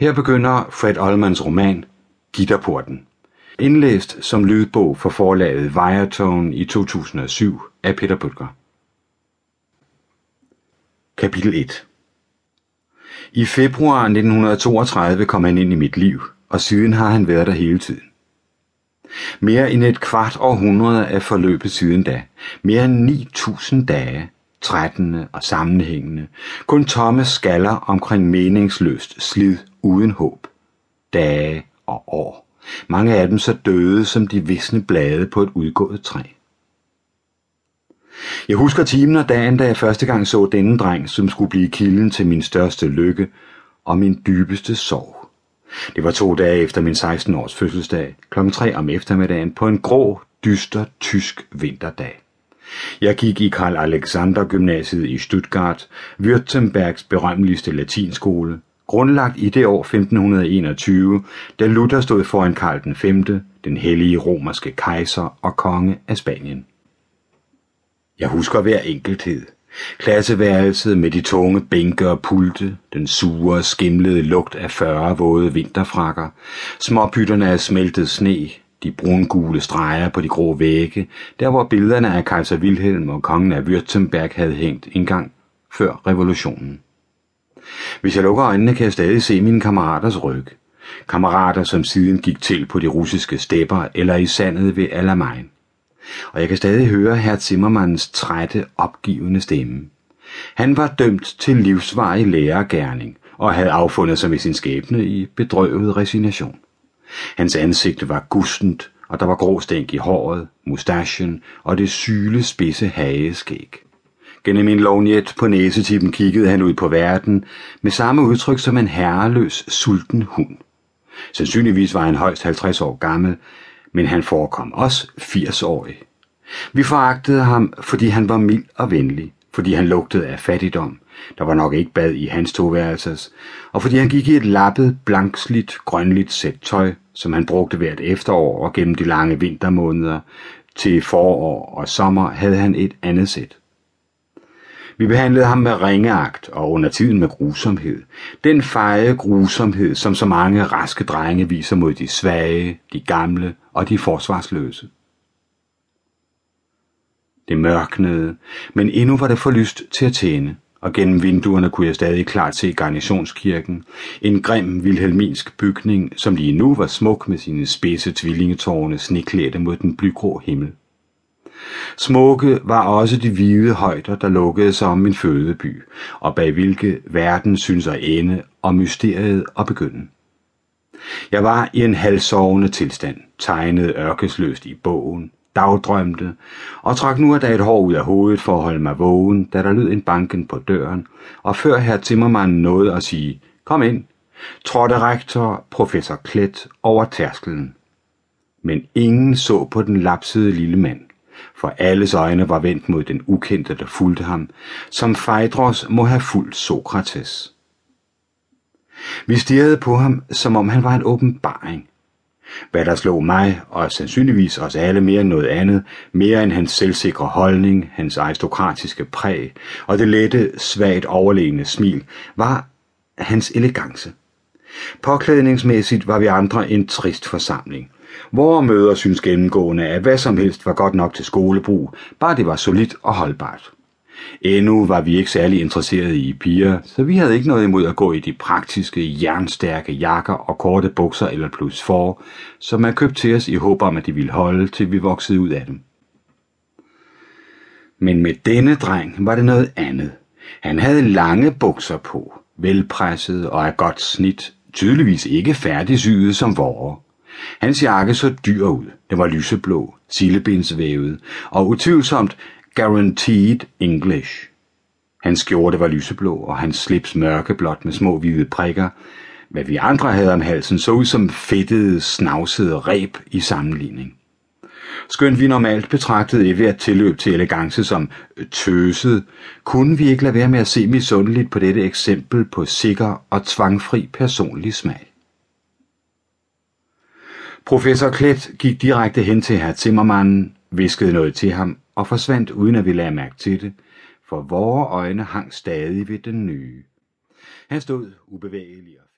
Her begynder Fred Olmans roman Gitterporten. Indlæst som lydbog for forlaget Viatone i 2007 af Peter Bøtger. Kapitel 1 I februar 1932 kom han ind i mit liv, og siden har han været der hele tiden. Mere end et kvart århundrede er forløbet siden da. Mere end 9.000 dage, trættende og sammenhængende. Kun tomme skaller omkring meningsløst slid uden håb. Dage og år. Mange af dem så døde som de visne blade på et udgået træ. Jeg husker timen og dagen, da jeg første gang så denne dreng, som skulle blive kilden til min største lykke og min dybeste sorg. Det var to dage efter min 16-års fødselsdag, kl. 3 om eftermiddagen, på en grå, dyster, tysk vinterdag. Jeg gik i Karl Alexander Gymnasiet i Stuttgart, Württembergs berømmeligste latinskole, grundlagt i det år 1521, da Luther stod foran Karl den 5., den hellige romerske kejser og konge af Spanien. Jeg husker hver enkelthed. Klasseværelset med de tunge bænke og pulte, den sure, skimlede lugt af 40 våde vinterfrakker, småbytterne af smeltet sne, de brungule streger på de grå vægge, der hvor billederne af kejser Wilhelm og kongen af Württemberg havde hængt engang før revolutionen. Hvis jeg lukker øjnene, kan jeg stadig se mine kammeraters ryg. Kammerater, som siden gik til på de russiske stepper eller i sandet ved Alamein. Og jeg kan stadig høre herr Zimmermanns trætte, opgivende stemme. Han var dømt til livsvarig lærergærning og havde affundet sig med sin skæbne i bedrøvet resignation. Hans ansigt var gustent, og der var grå stænk i håret, mustachen og det syle spidse hageskæg. Gennem en lovnjet på næsetippen kiggede han ud på verden med samme udtryk som en herreløs, sulten hund. Sandsynligvis var han højst 50 år gammel, men han forekom også 80-årig. Vi foragtede ham, fordi han var mild og venlig, fordi han lugtede af fattigdom, der var nok ikke bad i hans toværelses, og fordi han gik i et lappet, blanksligt, grønligt sæt tøj, som han brugte hvert efterår og gennem de lange vintermåneder. Til forår og sommer havde han et andet sæt. Vi behandlede ham med ringeagt og under tiden med grusomhed. Den feje grusomhed, som så mange raske drenge viser mod de svage, de gamle og de forsvarsløse. Det mørknede, men endnu var det for lyst til at tænde, og gennem vinduerne kunne jeg stadig klart se garnisonskirken, en grim vilhelminsk bygning, som lige nu var smuk med sine spidse tvillingetårne sneklædte mod den blygrå himmel. Smukke var også de hvide højder, der lukkede sig om min fødeby, og bag hvilke verden synes at ende og mysteriet at begynde. Jeg var i en halvsovende tilstand, tegnet ørkesløst i bogen, dagdrømte, og trak nu af et hår ud af hovedet for at holde mig vågen, da der lød en banken på døren, og før herr Timmermann nåede at sige, kom ind, trådte rektor professor Klet over tærskelen. Men ingen så på den lapsede lille mand for alles øjne var vendt mod den ukendte, der fulgte ham, som Phaedros må have fulgt Sokrates. Vi stirrede på ham, som om han var en åbenbaring. Hvad der slog mig, og sandsynligvis os alle mere end noget andet, mere end hans selvsikre holdning, hans aristokratiske præg og det lette, svagt overlegne smil, var hans elegance. Påklædningsmæssigt var vi andre en trist forsamling – Vore møder synes gennemgående, at hvad som helst var godt nok til skolebrug, bare det var solidt og holdbart. Endnu var vi ikke særlig interesserede i piger, så vi havde ikke noget imod at gå i de praktiske, jernstærke jakker og korte bukser eller plus for, som man købte til os i håb om, at de ville holde, til vi voksede ud af dem. Men med denne dreng var det noget andet. Han havde lange bukser på, velpresset og af godt snit, tydeligvis ikke færdigsyet som vore. Hans jakke så dyr ud. Den var lyseblå, sillebindsvævet og utvivlsomt guaranteed English. Hans skjorte var lyseblå, og hans slips mørkeblåt med små hvide prikker. Hvad vi andre havde om halsen så ud som fedtede, snavsede reb i sammenligning. Skønt vi normalt betragtede i hvert tilløb til elegance som tøset, kunne vi ikke lade være med at se misundeligt på dette eksempel på sikker og tvangfri personlig smag. Professor Klet gik direkte hen til herr Zimmermannen, viskede noget til ham og forsvandt uden at vi lagde mærke til det, for vore øjne hang stadig ved den nye. Han stod ubevægelig og